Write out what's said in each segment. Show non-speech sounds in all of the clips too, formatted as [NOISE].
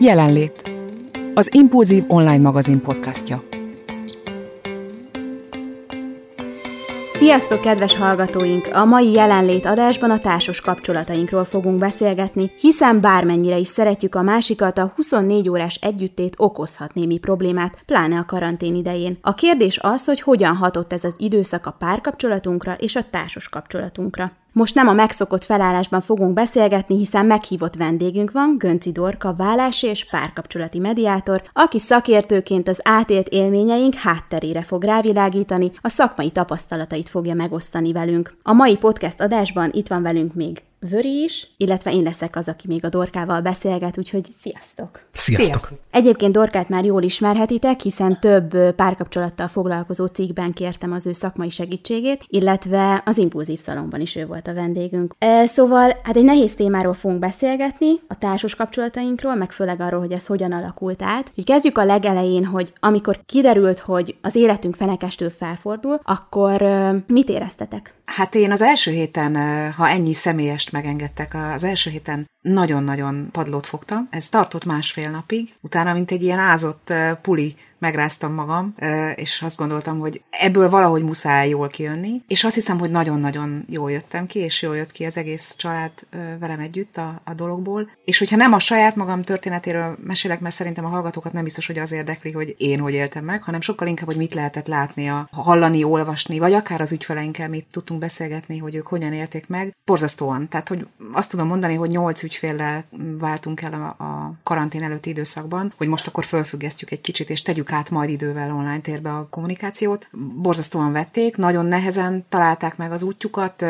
Jelenlét. Az Impulzív online magazin podcastja. Sziasztok, kedves hallgatóink! A mai jelenlét adásban a társas kapcsolatainkról fogunk beszélgetni, hiszen bármennyire is szeretjük a másikat, a 24 órás együttét okozhat némi problémát, pláne a karantén idején. A kérdés az, hogy hogyan hatott ez az időszak a párkapcsolatunkra és a társas kapcsolatunkra. Most nem a megszokott felállásban fogunk beszélgetni, hiszen meghívott vendégünk van, Gönci Dorka, vállási és párkapcsolati mediátor, aki szakértőként az átélt élményeink hátterére fog rávilágítani, a szakmai tapasztalatait fogja megosztani velünk. A mai podcast adásban itt van velünk még Vöri is, illetve én leszek az, aki még a Dorkával beszélget, úgyhogy sziasztok! Sziasztok! sziasztok. Egyébként Dorkát már jól ismerhetitek, hiszen több párkapcsolattal foglalkozó cikkben kértem az ő szakmai segítségét, illetve az Impulzív Szalomban is ő volt a vendégünk. Szóval, hát egy nehéz témáról fogunk beszélgetni, a társas kapcsolatainkról, meg főleg arról, hogy ez hogyan alakult át. Úgyhogy kezdjük a legelején, hogy amikor kiderült, hogy az életünk fenekestől felfordul, akkor mit éreztetek? Hát én az első héten, ha ennyi személyest megengedtek, az első héten nagyon-nagyon padlót fogtam. Ez tartott másfél napig. Utána, mint egy ilyen ázott puli megráztam magam, és azt gondoltam, hogy ebből valahogy muszáj jól kijönni, és azt hiszem, hogy nagyon-nagyon jól jöttem ki, és jól jött ki az egész család velem együtt a, a dologból. És hogyha nem a saját magam történetéről mesélek, mert szerintem a hallgatókat nem biztos, hogy az érdekli, hogy én hogy éltem meg, hanem sokkal inkább, hogy mit lehetett látni, a, hallani, olvasni, vagy akár az ügyfeleinkkel mit tudtunk beszélgetni, hogy ők hogyan élték meg. Borzasztóan. Tehát, hogy azt tudom mondani, hogy nyolc ügyféllel váltunk el a, a karantén előtti időszakban, hogy most akkor fölfüggesztjük egy kicsit, és tegyük át majd idővel online térbe a kommunikációt. Borzasztóan vették, nagyon nehezen találták meg az útjukat.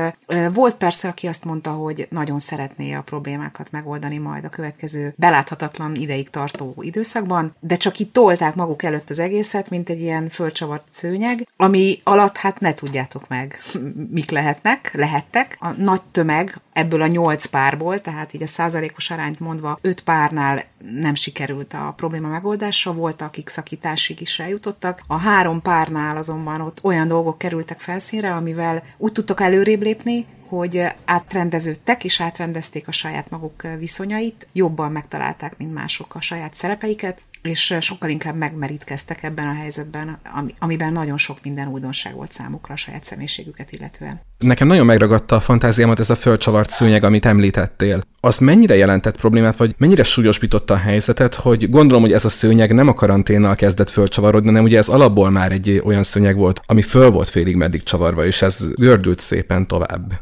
Volt persze, aki azt mondta, hogy nagyon szeretné a problémákat megoldani majd a következő beláthatatlan ideig tartó időszakban, de csak itt tolták maguk előtt az egészet, mint egy ilyen fölcsavart szőnyeg, ami alatt hát ne tudjátok meg, [LAUGHS] mik lehetnek, lehettek. A nagy tömeg ebből a nyolc párból, tehát így a százalékos arányt mondva öt párnál nem sikerült a probléma megoldása, volt, akik szakításig is eljutottak. A három párnál azonban ott olyan dolgok kerültek felszínre, amivel úgy tudtak előrébb lépni, hogy átrendeződtek és átrendezték a saját maguk viszonyait, jobban megtalálták, mint mások a saját szerepeiket, és sokkal inkább megmerítkeztek ebben a helyzetben, amiben nagyon sok minden újdonság volt számukra a saját személyiségüket illetően. Nekem nagyon megragadta a fantáziámat ez a fölcsavart szőnyeg, amit említettél. Az mennyire jelentett problémát, vagy mennyire súlyosbította a helyzetet, hogy gondolom, hogy ez a szőnyeg nem a karanténnal kezdett fölcsavarodni, hanem ugye ez alapból már egy olyan szőnyeg volt, ami föl volt félig meddig csavarva, és ez gördült szépen tovább.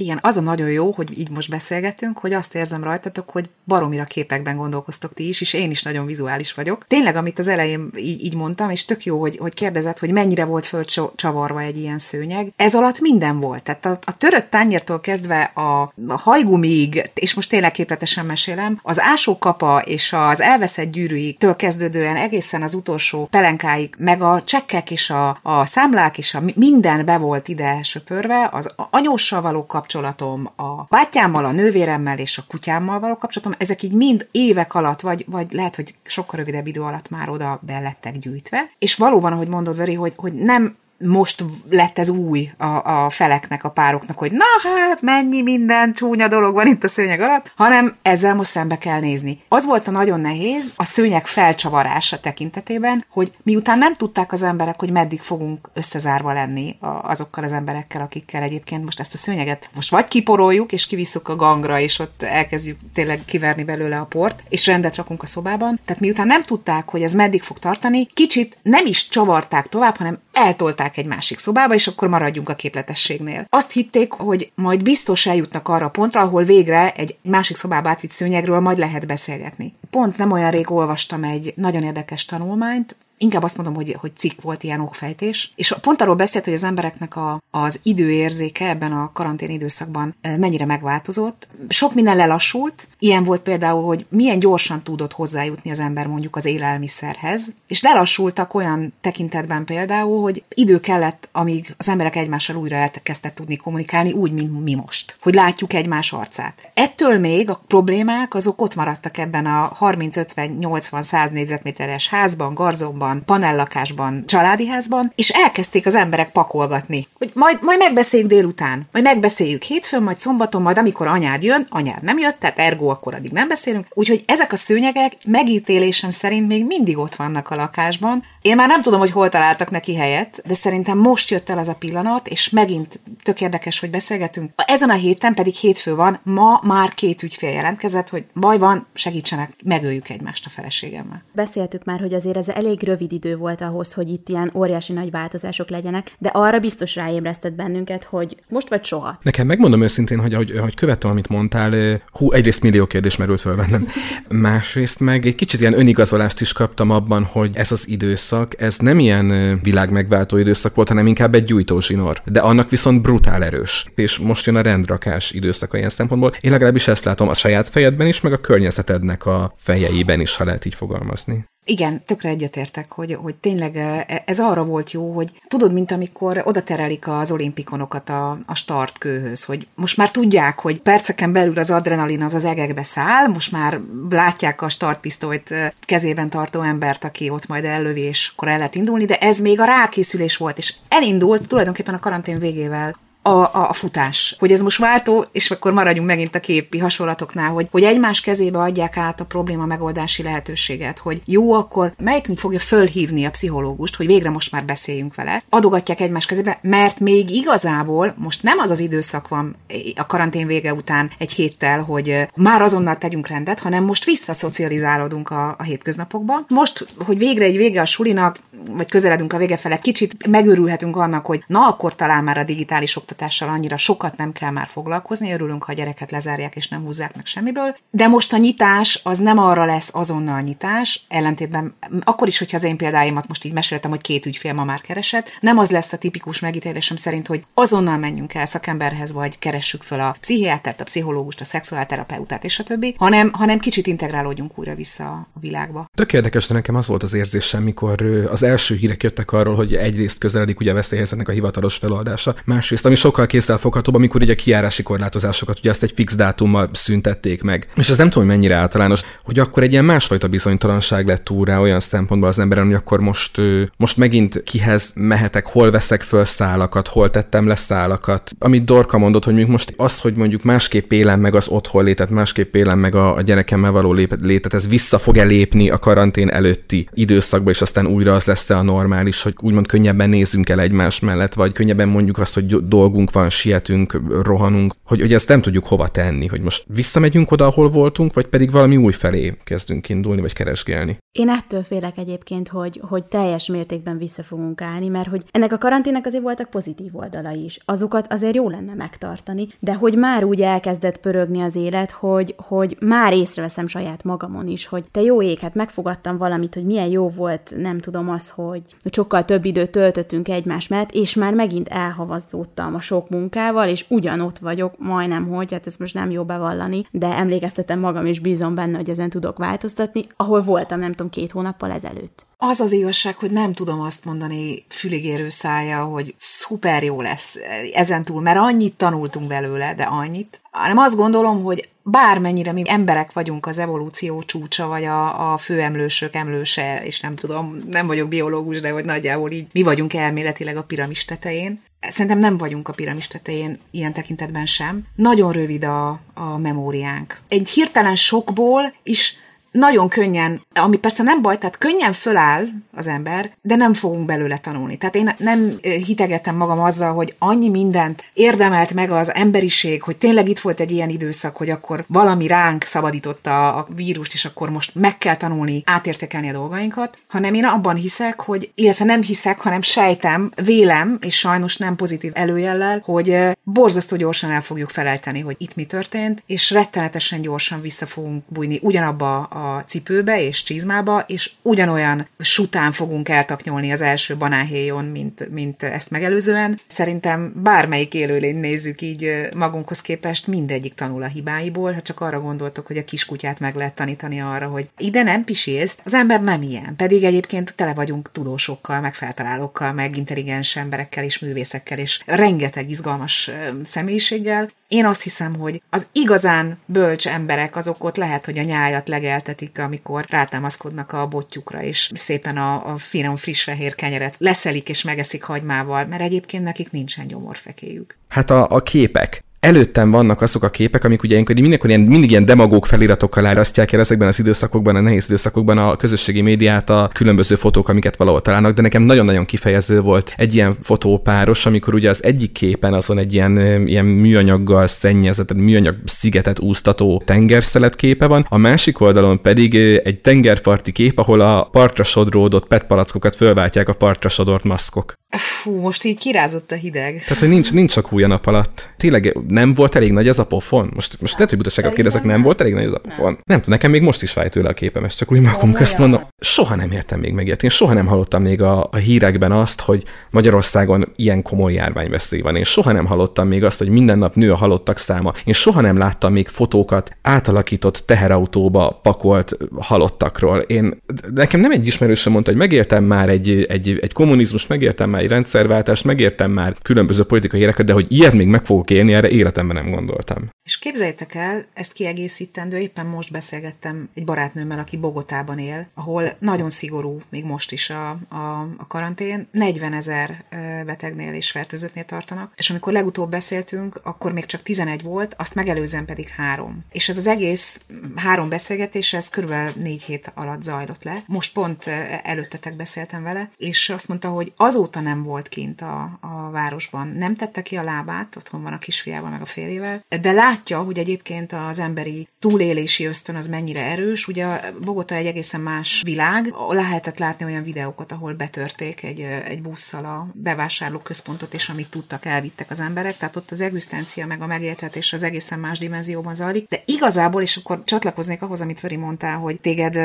Igen, az a nagyon jó, hogy így most beszélgetünk, hogy azt érzem rajtatok, hogy baromira képekben gondolkoztok ti is, és én is nagyon vizuális vagyok. Tényleg, amit az elején így, így mondtam, és tök jó, hogy, hogy kérdezett, hogy mennyire volt fölcsavarva egy ilyen szőnyeg. Ez alatt minden volt. Tehát a, a törött tányértól kezdve a, a hajgumig, és most tényleg képletesen mesélem, az ásókapa és az elveszett gyűrűig kezdődően egészen az utolsó pelenkáig, meg a csekkek és a, a számlák és a minden be volt ide söpörve, az anyóssal való kapcsolat, kapcsolatom, a bátyámmal, a nővéremmel és a kutyámmal való kapcsolatom, ezek így mind évek alatt, vagy, vagy lehet, hogy sokkal rövidebb idő alatt már oda be lettek gyűjtve. És valóban, ahogy mondod, Veri, hogy, hogy nem most lett ez új a, a feleknek, a pároknak, hogy na hát mennyi minden csúnya dolog van itt a szőnyeg alatt, hanem ezzel most szembe kell nézni. Az volt a nagyon nehéz a szőnyeg felcsavarása tekintetében, hogy miután nem tudták az emberek, hogy meddig fogunk összezárva lenni azokkal az emberekkel, akikkel egyébként most ezt a szőnyeget most vagy kiporoljuk, és kivisszuk a gangra, és ott elkezdjük tényleg kiverni belőle a port, és rendet rakunk a szobában. Tehát miután nem tudták, hogy ez meddig fog tartani, kicsit nem is csavarták tovább, hanem eltolták egy másik szobába, és akkor maradjunk a képletességnél. Azt hitték, hogy majd biztos eljutnak arra a pontra, ahol végre egy másik szobába átvitt szőnyegről majd lehet beszélgetni. Pont nem olyan rég olvastam egy nagyon érdekes tanulmányt, inkább azt mondom, hogy, hogy cikk volt ilyen okfejtés. És pont arról beszélt, hogy az embereknek a, az időérzéke ebben a karantén időszakban mennyire megváltozott. Sok minden lelassult. Ilyen volt például, hogy milyen gyorsan tudott hozzájutni az ember mondjuk az élelmiszerhez. És lelassultak olyan tekintetben például, hogy idő kellett, amíg az emberek egymással újra elkezdtek tudni kommunikálni, úgy, mint mi most. Hogy látjuk egymás arcát. Ettől még a problémák azok ott maradtak ebben a 30-50-80-100 négyzetméteres házban, garzonban, panellakásban, családi házban, és elkezdték az emberek pakolgatni. Hogy majd, majd megbeszéljük délután, majd megbeszéljük hétfőn, majd szombaton, majd amikor anyád jön, anyád nem jött, tehát ergo akkor addig nem beszélünk. Úgyhogy ezek a szőnyegek megítélésem szerint még mindig ott vannak a lakásban. Én már nem tudom, hogy hol találtak neki helyet, de szerintem most jött el az a pillanat, és megint tök érdekes, hogy beszélgetünk. Ezen a héten pedig hétfő van, ma már két ügyfél jelentkezett, hogy baj van, segítsenek, megöljük egymást a feleségemmel. Beszéltük már, hogy azért ez elég rövid idő volt ahhoz, hogy itt ilyen óriási nagy változások legyenek, de arra biztos ráébresztett bennünket, hogy most vagy soha. Nekem megmondom őszintén, hogy ahogy, ahogy követtem, amit mondtál, hú, egyrészt millió kérdés merült fel bennem. Másrészt meg egy kicsit ilyen önigazolást is kaptam abban, hogy ez az időszak, ez nem ilyen világ megváltó időszak volt, hanem inkább egy gyújtózsinor. De annak viszont brutál erős. És most jön a rendrakás időszaka ilyen szempontból. Én legalábbis ezt látom a saját fejedben is, meg a környezetednek a fejeiben is, ha lehet így fogalmazni. Igen, tökre egyetértek, hogy, hogy tényleg e, ez arra volt jó, hogy tudod, mint amikor oda terelik az olimpikonokat a, a startkőhöz, hogy most már tudják, hogy perceken belül az adrenalin az az egekbe száll, most már látják a startpisztolyt kezében tartó embert, aki ott majd ellövi, és akkor el lehet indulni, de ez még a rákészülés volt, és elindult tulajdonképpen a karantén végével a, a, a futás. Hogy ez most váltó, és akkor maradjunk megint a képi hasonlatoknál, hogy, hogy egymás kezébe adják át a probléma megoldási lehetőséget, hogy jó, akkor melyikünk fogja fölhívni a pszichológust, hogy végre most már beszéljünk vele. Adogatják egymás kezébe, mert még igazából most nem az az időszak van a karantén vége után egy héttel, hogy már azonnal tegyünk rendet, hanem most visszaszocializálódunk a, a hétköznapokba. Most, hogy végre egy vége a sulinak, vagy közeledünk a vége fele, kicsit megőrülhetünk annak, hogy na akkor talán már a digitális oktatással annyira sokat nem kell már foglalkozni, örülünk, ha a gyereket lezárják és nem húzzák meg semmiből. De most a nyitás az nem arra lesz azonnal nyitás, ellentétben akkor is, hogyha az én példáimat most így meséltem, hogy két ügyfél ma már keresett, nem az lesz a tipikus megítélésem szerint, hogy azonnal menjünk el szakemberhez, vagy keressük fel a pszichiátert, a pszichológust, a szexuálterapeutát és a többi, hanem, hanem kicsit integrálódjunk újra vissza a világba. Tök érdekes, de nekem az volt az érzésem, mikor az első hírek jöttek arról, hogy egyrészt közeledik ugye a veszélyhelyzetnek a hivatalos feloldása, másrészt, ami sokkal kézzelfoghatóbb, amikor ugye a kiárási korlátozásokat ugye ezt egy fix dátummal szüntették meg. És ez nem tudom, hogy mennyire általános, hogy akkor egy ilyen másfajta bizonytalanság lett túl rá olyan szempontból az emberen, hogy akkor most, most megint kihez mehetek, hol veszek föl szálakat, hol tettem le szálakat. Amit Dorka mondott, hogy mondjuk most az, hogy mondjuk másképp élem meg az otthon létet, másképp élem meg a, a gyerekemmel való létet, ez vissza fog-e lépni a karantén előtti időszakba, és aztán újra az lesz-e a normális, hogy úgymond könnyebben nézzünk el egymás mellett, vagy könnyebben mondjuk azt, hogy dolgunk van, sietünk, rohanunk, hogy, hogy ezt nem tudjuk hova tenni, hogy most visszamegyünk oda, ahol voltunk, vagy pedig valami új felé kezdünk indulni, vagy keresgélni. Én ettől félek egyébként, hogy, hogy teljes mértékben vissza fogunk állni, mert hogy ennek a karanténnek azért voltak pozitív oldalai is. Azokat azért jó lenne megtartani, de hogy már úgy elkezdett pörögni az élet, hogy, hogy már észreveszem saját magamon is, hogy te jó ég, hát megfogadtam valamit, hogy milyen jó volt, nem tudom az, hogy, hogy sokkal több időt töltöttünk egymás mellett, és már megint elhavazzódtam a sok munkával, és ugyanott vagyok, majdnem, hogy hát ezt most nem jó bevallani, de emlékeztetem magam, és bízom benne, hogy ezen tudok változtatni, ahol voltam, nem tudom, két hónappal ezelőtt. Az az igazság, hogy nem tudom azt mondani füligérő szája, hogy szuper jó lesz ezen túl, mert annyit tanultunk belőle, de annyit, hanem azt gondolom, hogy bármennyire mi emberek vagyunk az evolúció csúcsa, vagy a, a főemlősök emlőse, és nem tudom, nem vagyok biológus, de hogy nagyjából így mi vagyunk elméletileg a piramis tetején. Szerintem nem vagyunk a piramis tetején ilyen tekintetben sem. Nagyon rövid a, a memóriánk. Egy hirtelen sokból is nagyon könnyen, ami persze nem baj, tehát könnyen föláll az ember, de nem fogunk belőle tanulni. Tehát én nem hitegettem magam azzal, hogy annyi mindent érdemelt meg az emberiség, hogy tényleg itt volt egy ilyen időszak, hogy akkor valami ránk szabadította a vírust, és akkor most meg kell tanulni átértékelni a dolgainkat, hanem én abban hiszek, hogy, illetve nem hiszek, hanem sejtem, vélem, és sajnos nem pozitív előjellel, hogy borzasztó gyorsan el fogjuk felejteni, hogy itt mi történt, és rettenetesen gyorsan vissza fogunk bújni ugyanabba a a cipőbe és csizmába, és ugyanolyan sután fogunk eltaknyolni az első banánhéjon, mint, mint ezt megelőzően. Szerintem bármelyik élőlény nézzük így magunkhoz képest, mindegyik tanul a hibáiból, ha csak arra gondoltok, hogy a kiskutyát meg lehet tanítani arra, hogy ide nem pisélsz, az ember nem ilyen. Pedig egyébként tele vagyunk tudósokkal, meg feltalálókkal, meg intelligens emberekkel és művészekkel, és rengeteg izgalmas személyiséggel. Én azt hiszem, hogy az igazán bölcs emberek azok ott lehet, hogy a nyájat legelte erőltetik, amikor rátámaszkodnak a botjukra, és szépen a, a finom, friss fehér kenyeret leszelik és megeszik hagymával, mert egyébként nekik nincsen gyomorfekéjük. Hát a, a képek előttem vannak azok a képek, amik ugye ilyenkor mindig, ilyen, mindig ilyen demagóg feliratokkal árasztják el ezekben az időszakokban, a nehéz időszakokban a közösségi médiát, a különböző fotók, amiket valahol találnak, de nekem nagyon-nagyon kifejező volt egy ilyen fotópáros, amikor ugye az egyik képen azon egy ilyen, ilyen műanyaggal szennyezett, műanyag szigetet úsztató tengerszelet képe van, a másik oldalon pedig egy tengerparti kép, ahol a partra sodródott petpalackokat fölváltják a partra sodort maszkok. Fú, most így kirázott a hideg. Tehát, hogy nincs, nincs csak új a nap alatt. Tényleg nem volt elég nagy ez a pofon? Most, most lehet, hogy butaságot kérdezek, nem volt elég nagy ez a pofon? Nem. nem tudom, nekem még most is fáj tőle a képem, ezt csak úgy magam közt mondom. Soha nem értem még meg ilyet. Én soha nem hallottam még a, a hírekben azt, hogy Magyarországon ilyen komoly járványveszély van. Én soha nem hallottam még azt, hogy minden nap nő a halottak száma. Én soha nem láttam még fotókat átalakított teherautóba pakolt halottakról. Én, nekem nem egy ismerősöm mondta, hogy megértem már egy, egy, egy kommunizmus, megértem már egy rendszerváltást, megértem már különböző politikai éreket, de hogy ilyet még meg fogok élni, erre életemben nem gondoltam. És képzeljétek el, ezt kiegészítendő, éppen most beszélgettem egy barátnőmmel, aki Bogotában él, ahol nagyon szigorú, még most is a, a, a karantén, 40 ezer betegnél és fertőzöttnél tartanak, és amikor legutóbb beszéltünk, akkor még csak 11 volt, azt megelőzően pedig három. És ez az egész három beszélgetés, ez körülbelül négy hét alatt zajlott le. Most pont előttetek beszéltem vele, és azt mondta, hogy azóta nem volt kint a, a városban. Nem tette ki a lábát, otthon van a kisfiával meg a férjével, de látja, hogy egyébként az emberi túlélési ösztön az mennyire erős. Ugye Bogota egy egészen más világ, lehetett látni olyan videókat, ahol betörték egy, egy busszal a bevásárlóközpontot, és amit tudtak, elvittek az emberek, tehát ott az egzisztencia meg a megélhetés az egészen más dimenzióban zajlik, de igazából, és akkor csatlakoznék ahhoz, amit Veri mondtál, hogy téged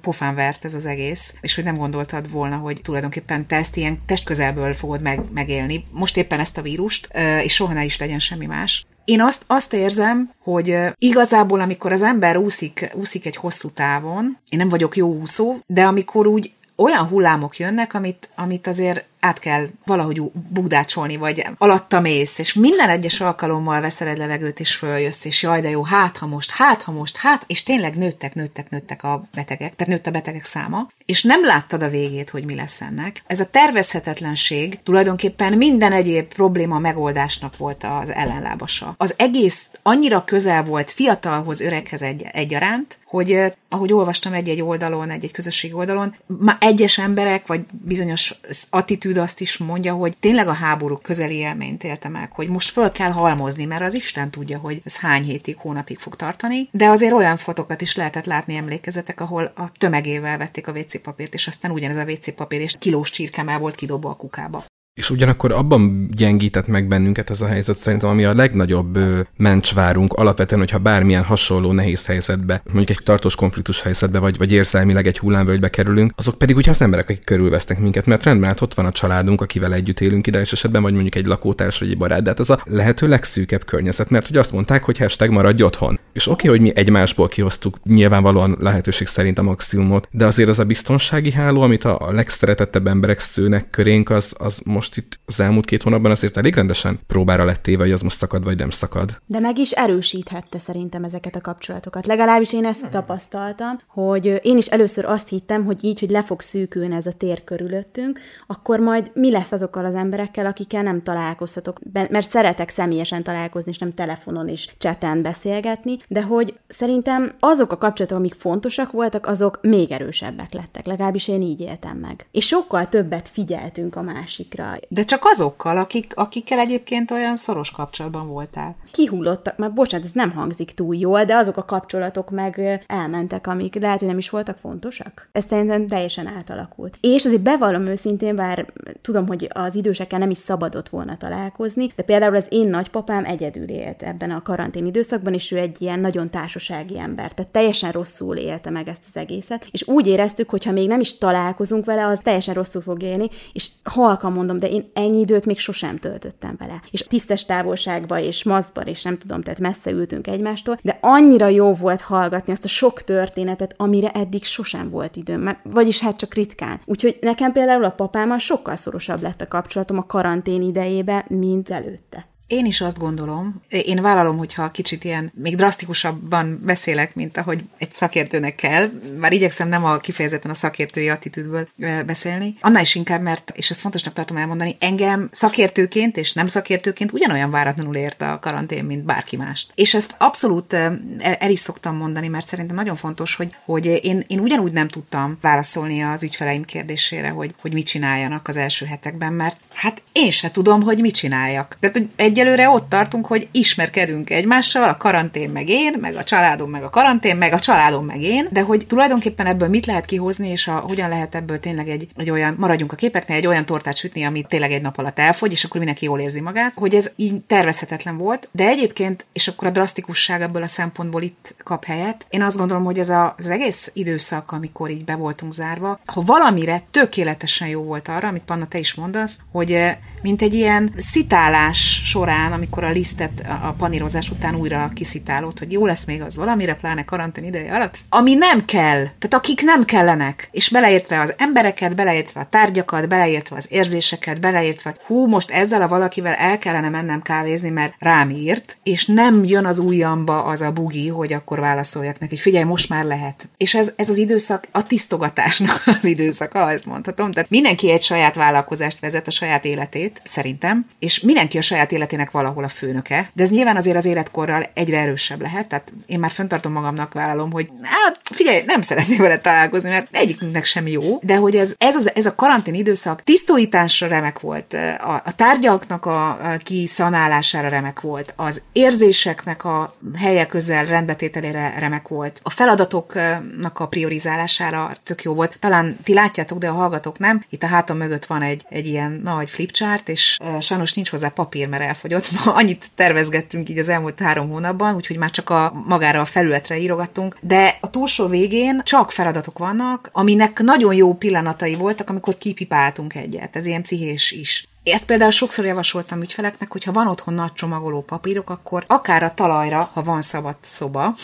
pofán vert ez az egész, és hogy nem gondoltad volna, hogy tulajdonképpen te ezt ilyen testközelből fogod meg, megélni. Most éppen ezt a vírust, és soha ne is legyen semmi más. Én azt, azt érzem, hogy igazából, amikor az ember úszik, úszik egy hosszú távon, én nem vagyok jó úszó, de amikor úgy olyan hullámok jönnek, amit, amit azért át kell valahogy bugdácsolni, vagy alatta mész, és minden egyes alkalommal veszel egy levegőt, és följössz, és jaj, de jó, hát ha most, hát ha most, hát, és tényleg nőttek, nőttek, nőttek a betegek, tehát nőtt a betegek száma, és nem láttad a végét, hogy mi lesz ennek. Ez a tervezhetetlenség tulajdonképpen minden egyéb probléma megoldásnak volt az ellenlábasa. Az egész annyira közel volt fiatalhoz, öreghez egy, egyaránt, hogy ahogy olvastam egy-egy oldalon, egy-egy közösség oldalon, már egyes emberek, vagy bizonyos attitűd azt is mondja, hogy tényleg a háború közeli élményt élte meg, hogy most föl kell halmozni, mert az Isten tudja, hogy ez hány hétig, hónapig fog tartani, de azért olyan fotokat is lehetett látni emlékezetek, ahol a tömegével vették a WC papírt, és aztán ugyanez a WC papír és kilós csirkemel volt kidobva a kukába. És ugyanakkor abban gyengített meg bennünket ez a helyzet szerintem, ami a legnagyobb mencsvárunk alapvetően, hogyha bármilyen hasonló nehéz helyzetbe, mondjuk egy tartós konfliktus helyzetbe, vagy, vagy érzelmileg egy hullámvölgybe kerülünk, azok pedig ugye az emberek, akik körülvesznek minket, mert rendben, hát ott van a családunk, akivel együtt élünk ideális esetben, vagy mondjuk egy lakótárs vagy egy barát, de hát ez a lehető legszűkebb környezet, mert hogy azt mondták, hogy hashtag maradj otthon. És oké, okay, hogy mi egymásból kihoztuk nyilvánvalóan lehetőség szerint a maximumot, de azért az a biztonsági háló, amit a legszeretettebb emberek szőnek körénk, az, az most itt az elmúlt két hónapban azért elég rendesen próbára lett téve, hogy az most szakad vagy nem szakad. De meg is erősíthette szerintem ezeket a kapcsolatokat. Legalábbis én ezt hmm. tapasztaltam, hogy én is először azt hittem, hogy így, hogy le fog szűkülni ez a tér körülöttünk, akkor majd mi lesz azokkal az emberekkel, akikkel nem találkozhatok, mert szeretek személyesen találkozni, és nem telefonon és cseten beszélgetni, de hogy szerintem azok a kapcsolatok, amik fontosak voltak, azok még erősebbek lettek. Legalábbis én így éltem meg. És sokkal többet figyeltünk a másikra. De csak azokkal, akik, akikkel egyébként olyan szoros kapcsolatban voltál. Kihullottak, mert bocsánat, ez nem hangzik túl jól, de azok a kapcsolatok meg elmentek, amik lehet, hogy nem is voltak fontosak. Ez szerintem teljesen átalakult. És azért bevallom őszintén, bár tudom, hogy az idősekkel nem is szabadott volna találkozni, de például az én nagypapám egyedül élt ebben a karantén időszakban, és ő egy ilyen nagyon társasági ember, tehát teljesen rosszul élte meg ezt az egészet, és úgy éreztük, hogy ha még nem is találkozunk vele, az teljesen rosszul fog élni, és halkan mondom, de én ennyi időt még sosem töltöttem vele. És tisztes távolságba és maszkban, és nem tudom, tehát messze ültünk egymástól, de annyira jó volt hallgatni azt a sok történetet, amire eddig sosem volt időm, vagyis hát csak ritkán. Úgyhogy nekem például a papámmal sokkal szorosabb lett a kapcsolatom a karantén idejébe, mint előtte. Én is azt gondolom, én vállalom, hogyha kicsit ilyen még drasztikusabban beszélek, mint ahogy egy szakértőnek kell, már igyekszem nem a kifejezetten a szakértői attitűdből beszélni, annál is inkább, mert, és ezt fontosnak tartom elmondani, engem szakértőként és nem szakértőként ugyanolyan váratlanul ért a karantén, mint bárki mást. És ezt abszolút el is szoktam mondani, mert szerintem nagyon fontos, hogy, hogy én, én ugyanúgy nem tudtam válaszolni az ügyfeleim kérdésére, hogy, hogy mit csináljanak az első hetekben, mert hát én se tudom, hogy mit csináljak. Tehát, hogy egyelőre ott tartunk, hogy ismerkedünk egymással, a karantén meg én, meg a családom meg a karantén, meg a családom meg én, de hogy tulajdonképpen ebből mit lehet kihozni, és a, hogyan lehet ebből tényleg egy, egy olyan, maradjunk a képeknél, egy olyan tortát sütni, ami tényleg egy nap alatt elfogy, és akkor mindenki jól érzi magát, hogy ez így tervezhetetlen volt, de egyébként, és akkor a drasztikusság ebből a szempontból itt kap helyet. Én azt gondolom, hogy ez a, az egész időszak, amikor így be voltunk zárva, ha valamire tökéletesen jó volt arra, amit Panna te is mondasz, hogy eh, mint egy ilyen szitálás során, amikor a lisztet a panírozás után újra kiszitálod, hogy jó lesz még az valamire, pláne karantén ideje alatt, ami nem kell, tehát akik nem kellenek, és beleértve az embereket, beleértve a tárgyakat, beleértve az érzéseket, beleértve, hú, most ezzel a valakivel el kellene mennem kávézni, mert rám írt, és nem jön az ujjamba az a bugi, hogy akkor válaszoljak neki, figyelj, most már lehet. És ez, ez az időszak a tisztogatásnak [LAUGHS] az időszaka, ezt mondhatom. Tehát mindenki egy saját vállalkozást vezet, a saját életét, szerintem, és mindenki a saját életének valahol a főnöke, de ez nyilván azért az életkorral egyre erősebb lehet, tehát én már föntartom magamnak, vállalom, hogy hát figyelj, nem szeretnék vele találkozni, mert egyikünknek sem jó, de hogy ez, ez, az, ez a karantén időszak tisztóításra remek volt, a, a tárgyaknak a, a kiszanálására remek volt, az érzéseknek a helye közel rendbetételére remek volt, a feladatoknak a priorizálására tök jó volt. Talán ti látjátok, de a hallgatók nem. Itt a hátam mögött van egy, egy ilyen nagy flipchart, és sajnos nincs hozzá papír, mert elfogyott. Ma [LAUGHS] annyit tervezgettünk így az elmúlt három hónapban, úgyhogy már csak a magára a felületre írogattunk, de a túlsó végén csak feladatok vannak, aminek nagyon jó pillanatai voltak, amikor kipipáltunk egyet. Ez ilyen pszichés is. Ezt például sokszor javasoltam ügyfeleknek, hogy ha van otthon nagy csomagoló papírok, akkor akár a talajra, ha van szabad szoba,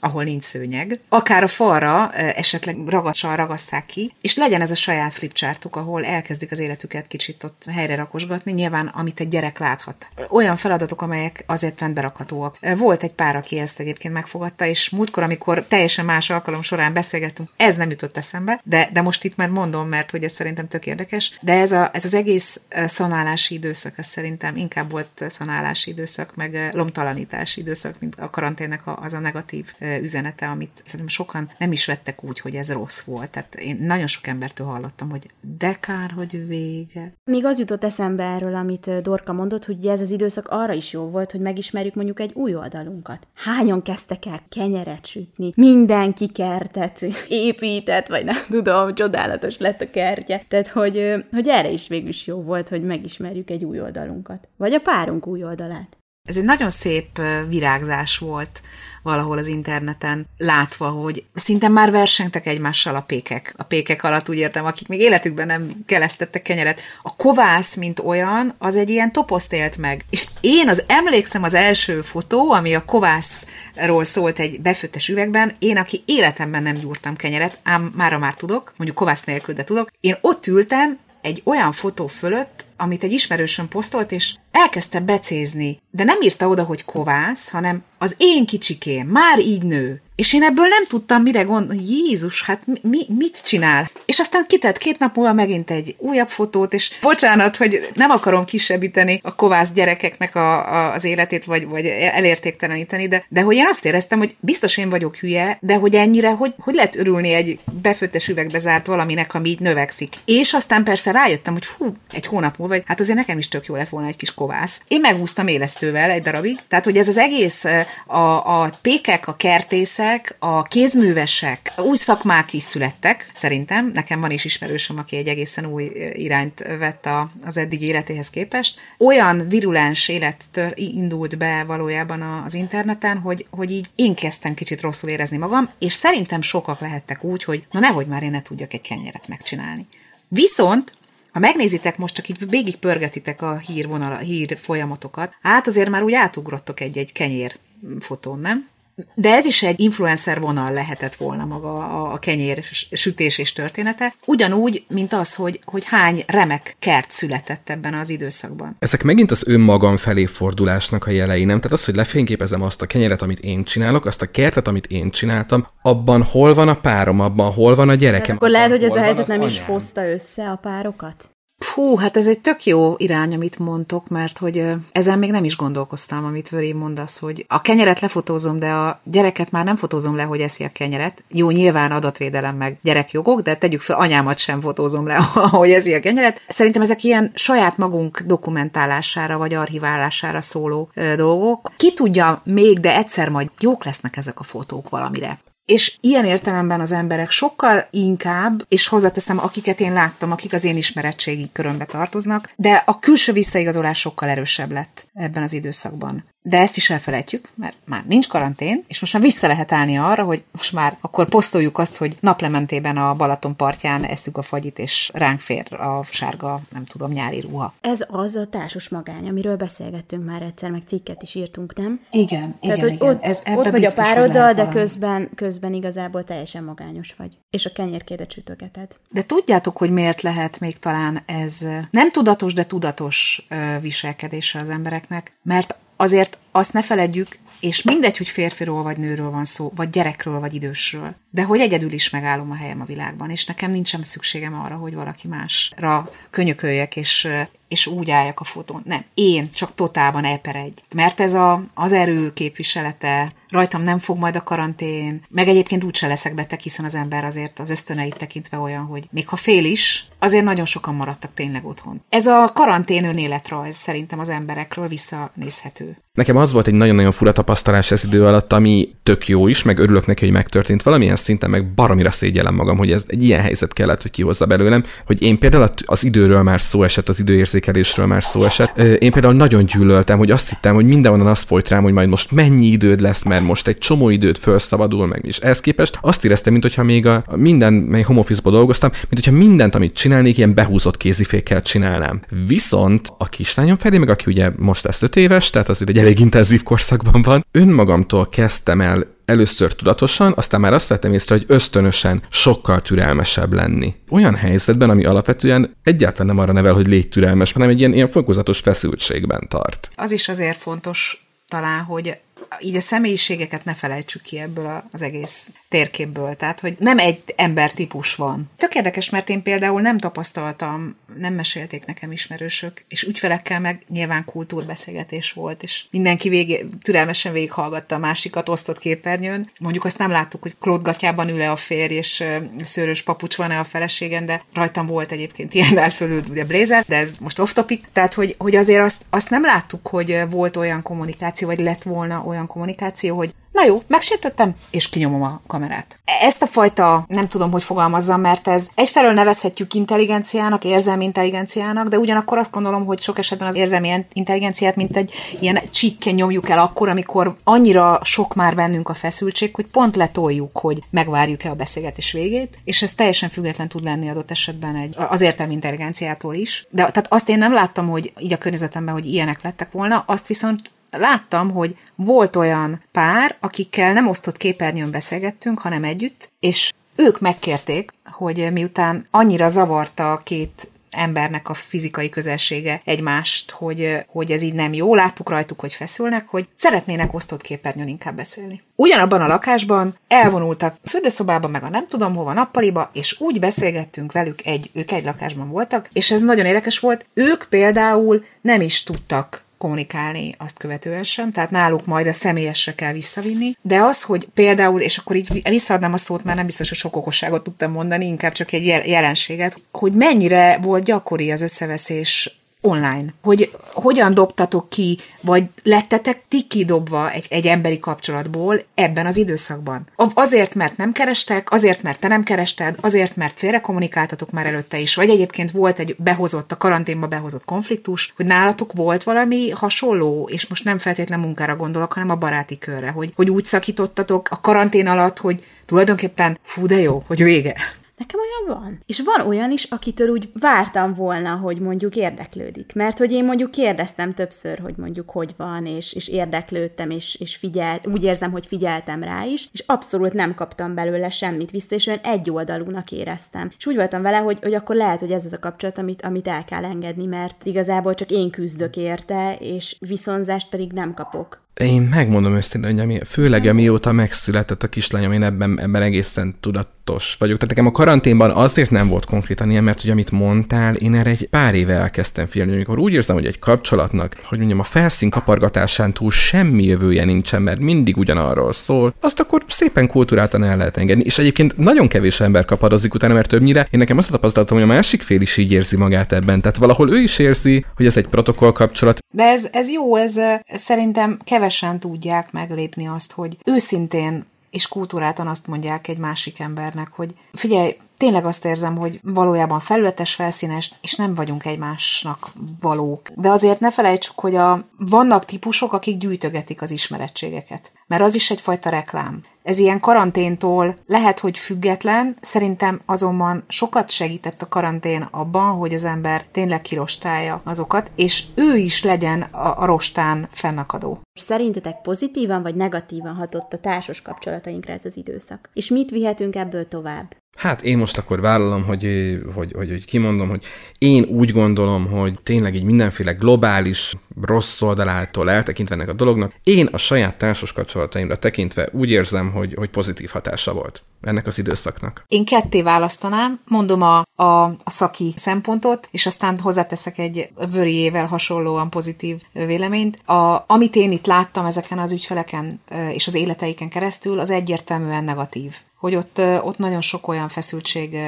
ahol nincs szőnyeg, akár a falra esetleg ragacsal ragasszák ki, és legyen ez a saját flipchartuk, ahol elkezdik az életüket kicsit ott helyre rakosgatni, nyilván amit egy gyerek láthat. Olyan feladatok, amelyek azért rendbe rakhatóak. Volt egy pár, aki ezt egyébként megfogadta, és múltkor, amikor teljesen más alkalom során beszélgettünk, ez nem jutott eszembe, de, de most itt már mondom, mert hogy ez szerintem tök érdekes, de ez, a, ez az egész szanálási időszak, ez szerintem inkább volt szanálási időszak, meg lomtalanítási időszak, mint a karanténnek az a negatív üzenete, amit szerintem sokan nem is vettek úgy, hogy ez rossz volt. Tehát én nagyon sok embertől hallottam, hogy de kár, hogy vége. Még az jutott eszembe erről, amit Dorka mondott, hogy ez az időszak arra is jó volt, hogy megismerjük mondjuk egy új oldalunkat. Hányan kezdtek el kenyeret sütni? Mindenki kertet épített, vagy nem tudom, csodálatos lett a kertje. Tehát, hogy, hogy erre is végül is jó volt, hogy megismerjük egy új oldalunkat. Vagy a párunk új oldalát. Ez egy nagyon szép virágzás volt valahol az interneten látva, hogy szinte már versengtek egymással a pékek. A pékek alatt úgy értem, akik még életükben nem kelesztettek kenyeret. A kovász, mint olyan, az egy ilyen toposzt élt meg. És én az emlékszem az első fotó, ami a kovászról szólt egy befőttes üvegben, én, aki életemben nem gyúrtam kenyeret, ám mára már tudok, mondjuk kovász nélkül, de tudok, én ott ültem, egy olyan fotó fölött, amit egy ismerősöm posztolt, és elkezdte becézni, de nem írta oda, hogy kovász, hanem az én kicsikém, már így nő. És én ebből nem tudtam mire gondolni, Jézus, hát mi, mit csinál? És aztán kitett két nap múlva megint egy újabb fotót, és bocsánat, hogy nem akarom kisebbíteni a kovász gyerekeknek a, a, az életét, vagy, vagy elértékteleníteni, de, de hogy én azt éreztem, hogy biztos én vagyok hülye, de hogy ennyire, hogy, hogy lehet örülni egy befőttes üvegbe zárt valaminek, ami így növekszik. És aztán persze rájöttem, hogy fú, egy hónap múlva, hát azért nekem is tök jó lett volna egy kis kovász. Én megúsztam élesztővel egy darabig, tehát hogy ez az egész, a, a pékek, a kertészek, művészek, a kézművesek, új szakmák is születtek, szerintem. Nekem van is ismerősöm, aki egy egészen új irányt vett a, az eddig életéhez képest. Olyan virulens élet tör, indult be valójában az interneten, hogy, hogy így én kezdtem kicsit rosszul érezni magam, és szerintem sokak lehettek úgy, hogy na nehogy már én ne tudjak egy kenyeret megcsinálni. Viszont ha megnézitek most, csak így végig pörgetitek a hírvonal, a hír folyamatokat, hát azért már úgy átugrottok egy-egy kenyér fotón, nem? De ez is egy influencer vonal lehetett volna maga a kenyér sütés és története. Ugyanúgy, mint az, hogy, hogy hány remek kert született ebben az időszakban. Ezek megint az önmagam felé fordulásnak a jelei, nem? Tehát az, hogy lefényképezem azt a kenyeret, amit én csinálok, azt a kertet, amit én csináltam, abban hol van a párom, abban hol van a gyerekem. Tehát akkor lehet, hogy ez a helyzet nem anyám. is hozta össze a párokat? Fú, hát ez egy tök jó irány, amit mondtok, mert hogy ezen még nem is gondolkoztam, amit Vöri mondasz, hogy a kenyeret lefotózom, de a gyereket már nem fotózom le, hogy eszi a kenyeret. Jó, nyilván adatvédelem meg gyerekjogok, de tegyük fel, anyámat sem fotózom le, [LAUGHS] hogy eszi a kenyeret. Szerintem ezek ilyen saját magunk dokumentálására vagy archiválására szóló dolgok. Ki tudja még, de egyszer majd jók lesznek ezek a fotók valamire. És ilyen értelemben az emberek sokkal inkább, és hozzáteszem, akiket én láttam, akik az én ismeretségi körömbe tartoznak, de a külső visszaigazolás sokkal erősebb lett ebben az időszakban. De ezt is elfelejtjük, mert már nincs karantén, és most már vissza lehet állni arra, hogy most már akkor posztoljuk azt, hogy naplementében a Balaton partján eszük a fagyit, és ránk fér a sárga, nem tudom, nyári ruha. Ez az a társas magány, amiről beszélgettünk már egyszer, meg cikket is írtunk, nem? Igen, Tehát, igen, hogy igen. Ott, Ez, ott vagy a pároddal, de közben, közben igazából teljesen magányos vagy. És a kenyérkédet sütögeted. De tudjátok, hogy miért lehet még talán ez nem tudatos, de tudatos viselkedése az embereknek? Mert azért azt ne feledjük, és mindegy, hogy férfiról vagy nőről van szó, vagy gyerekről vagy idősről, de hogy egyedül is megállom a helyem a világban, és nekem nincsen szükségem arra, hogy valaki másra könyököljek, és, és úgy álljak a fotón. Nem, én csak totálban elperedj. Mert ez a, az erő képviselete, rajtam nem fog majd a karantén, meg egyébként úgyse leszek beteg, hiszen az ember azért az ösztöneit tekintve olyan, hogy még ha fél is, azért nagyon sokan maradtak tényleg otthon. Ez a karantén önéletrajz szerintem az emberekről visszanézhető. Nekem az volt egy nagyon-nagyon fura tapasztalás ez idő alatt, ami tök jó is, meg örülök neki, hogy megtörtént valamilyen szinten, meg baromira szégyellem magam, hogy ez egy ilyen helyzet kellett, hogy kihozza belőlem, hogy én például az időről már szó esett, az időérzékelésről már szó esett. Én például nagyon gyűlöltem, hogy azt hittem, hogy mindenhonnan azt folyt rám, hogy majd most mennyi időd lesz, mert most egy csomó időt felszabadul meg, és ehhez képest azt éreztem, mintha még a minden, mely home office dolgoztam, mint hogyha mindent, amit csinálnék, ilyen behúzott kézifékkel csinálnám. Viszont a kislányom felé, meg aki ugye most lesz öt éves, tehát azért egy elég intenzív korszakban van, önmagamtól kezdtem el először tudatosan, aztán már azt vettem észre, hogy ösztönösen sokkal türelmesebb lenni. Olyan helyzetben, ami alapvetően egyáltalán nem arra nevel, hogy légy türelmes, hanem egy ilyen, ilyen fokozatos feszültségben tart. Az is azért fontos talán, hogy így a személyiségeket ne felejtsük ki ebből az egész térképből. Tehát, hogy nem egy embertípus van. Tök érdekes, mert én például nem tapasztaltam, nem mesélték nekem ismerősök, és ügyfelekkel meg nyilván kultúrbeszélgetés volt, és mindenki végé, türelmesen végighallgatta a másikat osztott képernyőn. Mondjuk azt nem láttuk, hogy klódgatjában ül-e a férj, és szőrös papucs van-e a feleségen, de rajtam volt egyébként ilyen fölül ugye blézer, de ez most off topic. Tehát, hogy, hogy azért azt, azt nem láttuk, hogy volt olyan kommunikáció, vagy lett volna olyan kommunikáció, hogy na jó, megsértöttem, és kinyomom a kamerát. Ezt a fajta, nem tudom, hogy fogalmazzam, mert ez egyfelől nevezhetjük intelligenciának, érzelmi intelligenciának, de ugyanakkor azt gondolom, hogy sok esetben az érzelmi intelligenciát, mint egy ilyen csikken nyomjuk el akkor, amikor annyira sok már bennünk a feszültség, hogy pont letoljuk, hogy megvárjuk-e a beszélgetés végét, és ez teljesen független tud lenni adott esetben egy, az értelmi intelligenciától is. De tehát azt én nem láttam, hogy így a környezetemben, hogy ilyenek lettek volna, azt viszont láttam, hogy volt olyan pár, akikkel nem osztott képernyőn beszélgettünk, hanem együtt, és ők megkérték, hogy miután annyira zavarta a két embernek a fizikai közelsége egymást, hogy, hogy ez így nem jó, láttuk rajtuk, hogy feszülnek, hogy szeretnének osztott képernyőn inkább beszélni. Ugyanabban a lakásban elvonultak fürdőszobába, meg a nem tudom hova nappaliba, és úgy beszélgettünk velük, egy, ők egy lakásban voltak, és ez nagyon érdekes volt. Ők például nem is tudtak kommunikálni azt követően sem, tehát náluk majd a személyesre kell visszavinni, de az, hogy például, és akkor így visszaadnám a szót, már nem biztos, hogy sok okosságot tudtam mondani, inkább csak egy jelenséget, hogy mennyire volt gyakori az összeveszés online. Hogy hogyan dobtatok ki, vagy lettetek ti kidobva egy, egy emberi kapcsolatból ebben az időszakban. Azért, mert nem kerestek, azért, mert te nem kerested, azért, mert félre kommunikáltatok már előtte is, vagy egyébként volt egy behozott, a karanténba behozott konfliktus, hogy nálatok volt valami hasonló, és most nem feltétlen munkára gondolok, hanem a baráti körre, hogy, hogy úgy szakítottatok a karantén alatt, hogy tulajdonképpen fú de jó, hogy vége. Nekem olyan van. És van olyan is, akitől úgy vártam volna, hogy mondjuk érdeklődik. Mert hogy én mondjuk kérdeztem többször, hogy mondjuk hogy van, és, és érdeklődtem, és, és figyelt, úgy érzem, hogy figyeltem rá is, és abszolút nem kaptam belőle semmit vissza, és olyan egyoldalúnak éreztem. És úgy voltam vele, hogy, hogy akkor lehet, hogy ez az a kapcsolat, amit, amit el kell engedni, mert igazából csak én küzdök érte, és viszonzást pedig nem kapok. Én megmondom őszintén, hogy főleg amióta megszületett a kislányom, én ebben, ebben egészen tudatos vagyok. Tehát nekem a karanténban azért nem volt konkrétan ilyen, mert hogy amit mondtál, én erre egy pár éve elkezdtem figyelni, amikor úgy érzem, hogy egy kapcsolatnak, hogy mondjam, a felszín kapargatásán túl semmi jövője nincsen, mert mindig ugyanarról szól, azt akkor szépen kultúráltan el lehet engedni. És egyébként nagyon kevés ember kapadozik utána, mert többnyire én nekem azt tapasztaltam, hogy a másik fél is így érzi magát ebben. Tehát valahol ő is érzi, hogy ez egy protokoll kapcsolat. De ez, ez jó, ez szerintem kevés kevesen tudják meglépni azt, hogy őszintén és kultúráltan azt mondják egy másik embernek, hogy figyelj, tényleg azt érzem, hogy valójában felületes, felszínes, és nem vagyunk egymásnak valók. De azért ne felejtsük, hogy a, vannak típusok, akik gyűjtögetik az ismerettségeket. Mert az is egyfajta reklám. Ez ilyen karanténtól lehet, hogy független, szerintem azonban sokat segített a karantén abban, hogy az ember tényleg kirostálja azokat, és ő is legyen a, a rostán fennakadó. Szerintetek pozitívan vagy negatívan hatott a társas kapcsolatainkra ez az időszak? És mit vihetünk ebből tovább? Hát én most akkor vállalom, hogy, hogy, hogy, hogy kimondom, hogy én úgy gondolom, hogy tényleg így mindenféle globális rossz oldalától eltekintve ennek a dolognak, én a saját társas kapcsolataimra tekintve úgy érzem, hogy, hogy pozitív hatása volt ennek az időszaknak. Én ketté választanám, mondom a, a, a szaki szempontot, és aztán hozzáteszek egy vöriével hasonlóan pozitív véleményt. A, amit én itt láttam ezeken az ügyfeleken és az életeiken keresztül, az egyértelműen negatív hogy ott, ott nagyon sok olyan feszültség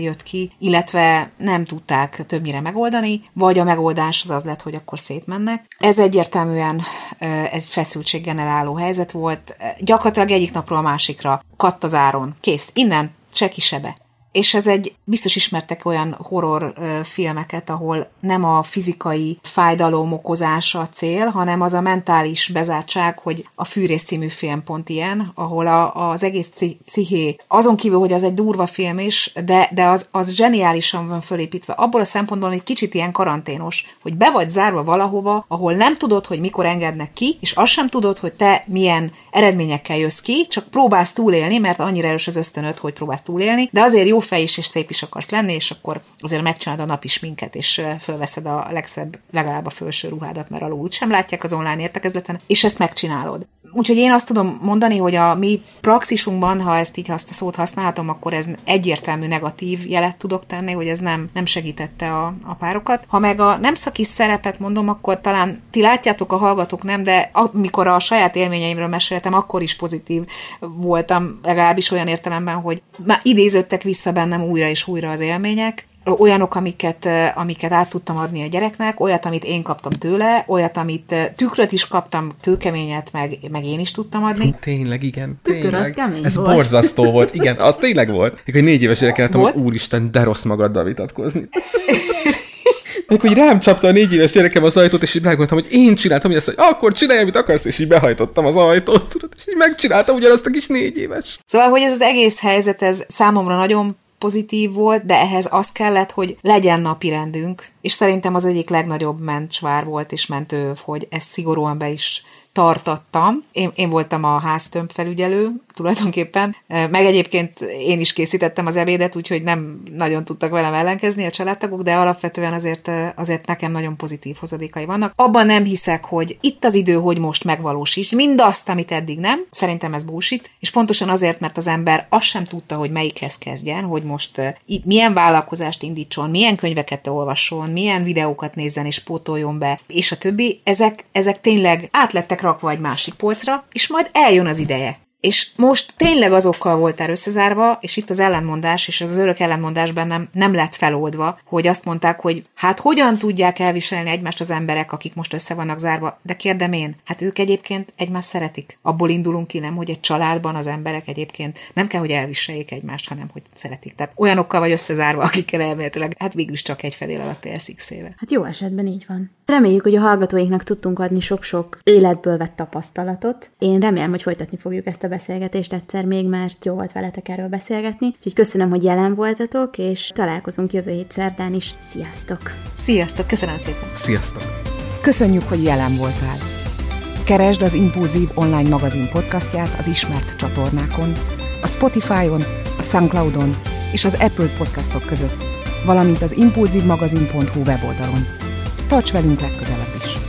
jött ki, illetve nem tudták többnyire megoldani, vagy a megoldás az az lett, hogy akkor szétmennek. Ez egyértelműen ez feszültség generáló helyzet volt. Gyakorlatilag egyik napról a másikra katt az áron. Kész. Innen se sebe és ez egy, biztos ismertek olyan horror filmeket, ahol nem a fizikai fájdalom okozása a cél, hanem az a mentális bezártság, hogy a Fűrész című film pont ilyen, ahol a, az egész psziché, azon kívül, hogy az egy durva film is, de, de az, az zseniálisan van fölépítve. Abból a szempontból, hogy kicsit ilyen karanténos, hogy be vagy zárva valahova, ahol nem tudod, hogy mikor engednek ki, és azt sem tudod, hogy te milyen eredményekkel jössz ki, csak próbálsz túlélni, mert annyira erős az ösztönöd, hogy próbálsz túlélni, de azért jó fej is, és szép is akarsz lenni, és akkor azért megcsinálod a napi minket, és fölveszed a legszebb, legalább a felső ruhádat, mert alul úgysem látják az online értekezleten, és ezt megcsinálod. Úgyhogy én azt tudom mondani, hogy a mi praxisunkban, ha ezt így azt a szót használhatom, akkor ez egyértelmű negatív jelet tudok tenni, hogy ez nem, nem segítette a, a párokat. Ha meg a nem szaki szerepet mondom, akkor talán ti látjátok, a hallgatók nem, de amikor a saját élményeimről meséltem, akkor is pozitív voltam, legalábbis olyan értelemben, hogy már idéződtek vissza bennem újra és újra az élmények, olyanok, amiket, amiket át tudtam adni a gyereknek, olyat, amit én kaptam tőle, olyat, amit tükröt is kaptam, tőkeményet, meg, meg én is tudtam adni. Tényleg, igen. Tükör, tényleg. az kemény Ez volt. borzasztó volt, igen, az [LAUGHS] tényleg volt. Egy négy éves gyerek láttam, hogy úristen, de rossz magaddal vitatkozni. [LAUGHS] Még hogy rám csapta a négy éves gyerekem az ajtót, és így megmondtam, hogy én csináltam, hogy ezt, hogy akkor csinálj, amit akarsz, és így behajtottam az ajtót, tudod, és így megcsináltam ugyanazt a kis négy éves. Szóval, hogy ez az egész helyzet, ez számomra nagyon pozitív volt, de ehhez az kellett, hogy legyen napi rendünk, és szerintem az egyik legnagyobb mencsvár volt és mentő, hogy ezt szigorúan be is tartattam. Én, én voltam a háztömb felügyelő tulajdonképpen, meg egyébként én is készítettem az ebédet, úgyhogy nem nagyon tudtak velem ellenkezni a családtagok, de alapvetően azért, azért nekem nagyon pozitív hozadékai vannak. Abban nem hiszek, hogy itt az idő, hogy most megvalósíts mindazt, amit eddig nem. Szerintem ez búsít, és pontosan azért, mert az ember azt sem tudta, hogy melyikhez kezdjen, hogy most milyen vállalkozást indítson, milyen könyveket olvasson, milyen videókat nézzen és pótoljon be, és a többi, ezek, ezek tényleg átlettek rakva egy másik polcra, és majd eljön az ideje. És most tényleg azokkal voltál összezárva, és itt az ellenmondás, és az, örök ellenmondás bennem nem lett feloldva, hogy azt mondták, hogy hát hogyan tudják elviselni egymást az emberek, akik most össze vannak zárva, de kérdem én, hát ők egyébként egymást szeretik. Abból indulunk ki, nem, hogy egy családban az emberek egyébként nem kell, hogy elviseljék egymást, hanem hogy szeretik. Tehát olyanokkal vagy összezárva, akikkel elméletileg, hát végül is csak egy fedél alatt élsz x éve. Hát jó esetben így van. Reméljük, hogy a hallgatóinknak tudtunk adni sok-sok életből vett tapasztalatot. Én remélem, hogy folytatni fogjuk ezt a beszélgetést egyszer még, mert jó volt veletek erről beszélgetni. Úgyhogy köszönöm, hogy jelen voltatok, és találkozunk jövő hét szerdán is. Sziasztok! Sziasztok, köszönöm szépen! Sziasztok! Köszönjük, hogy jelen voltál. Keresd az Impulzív online magazin podcastját az ismert csatornákon, a Spotify-on, a Soundcloud-on és az Apple podcastok között, valamint az impulzívmagazin.hu weboldalon. Tarts velünk legközelebb!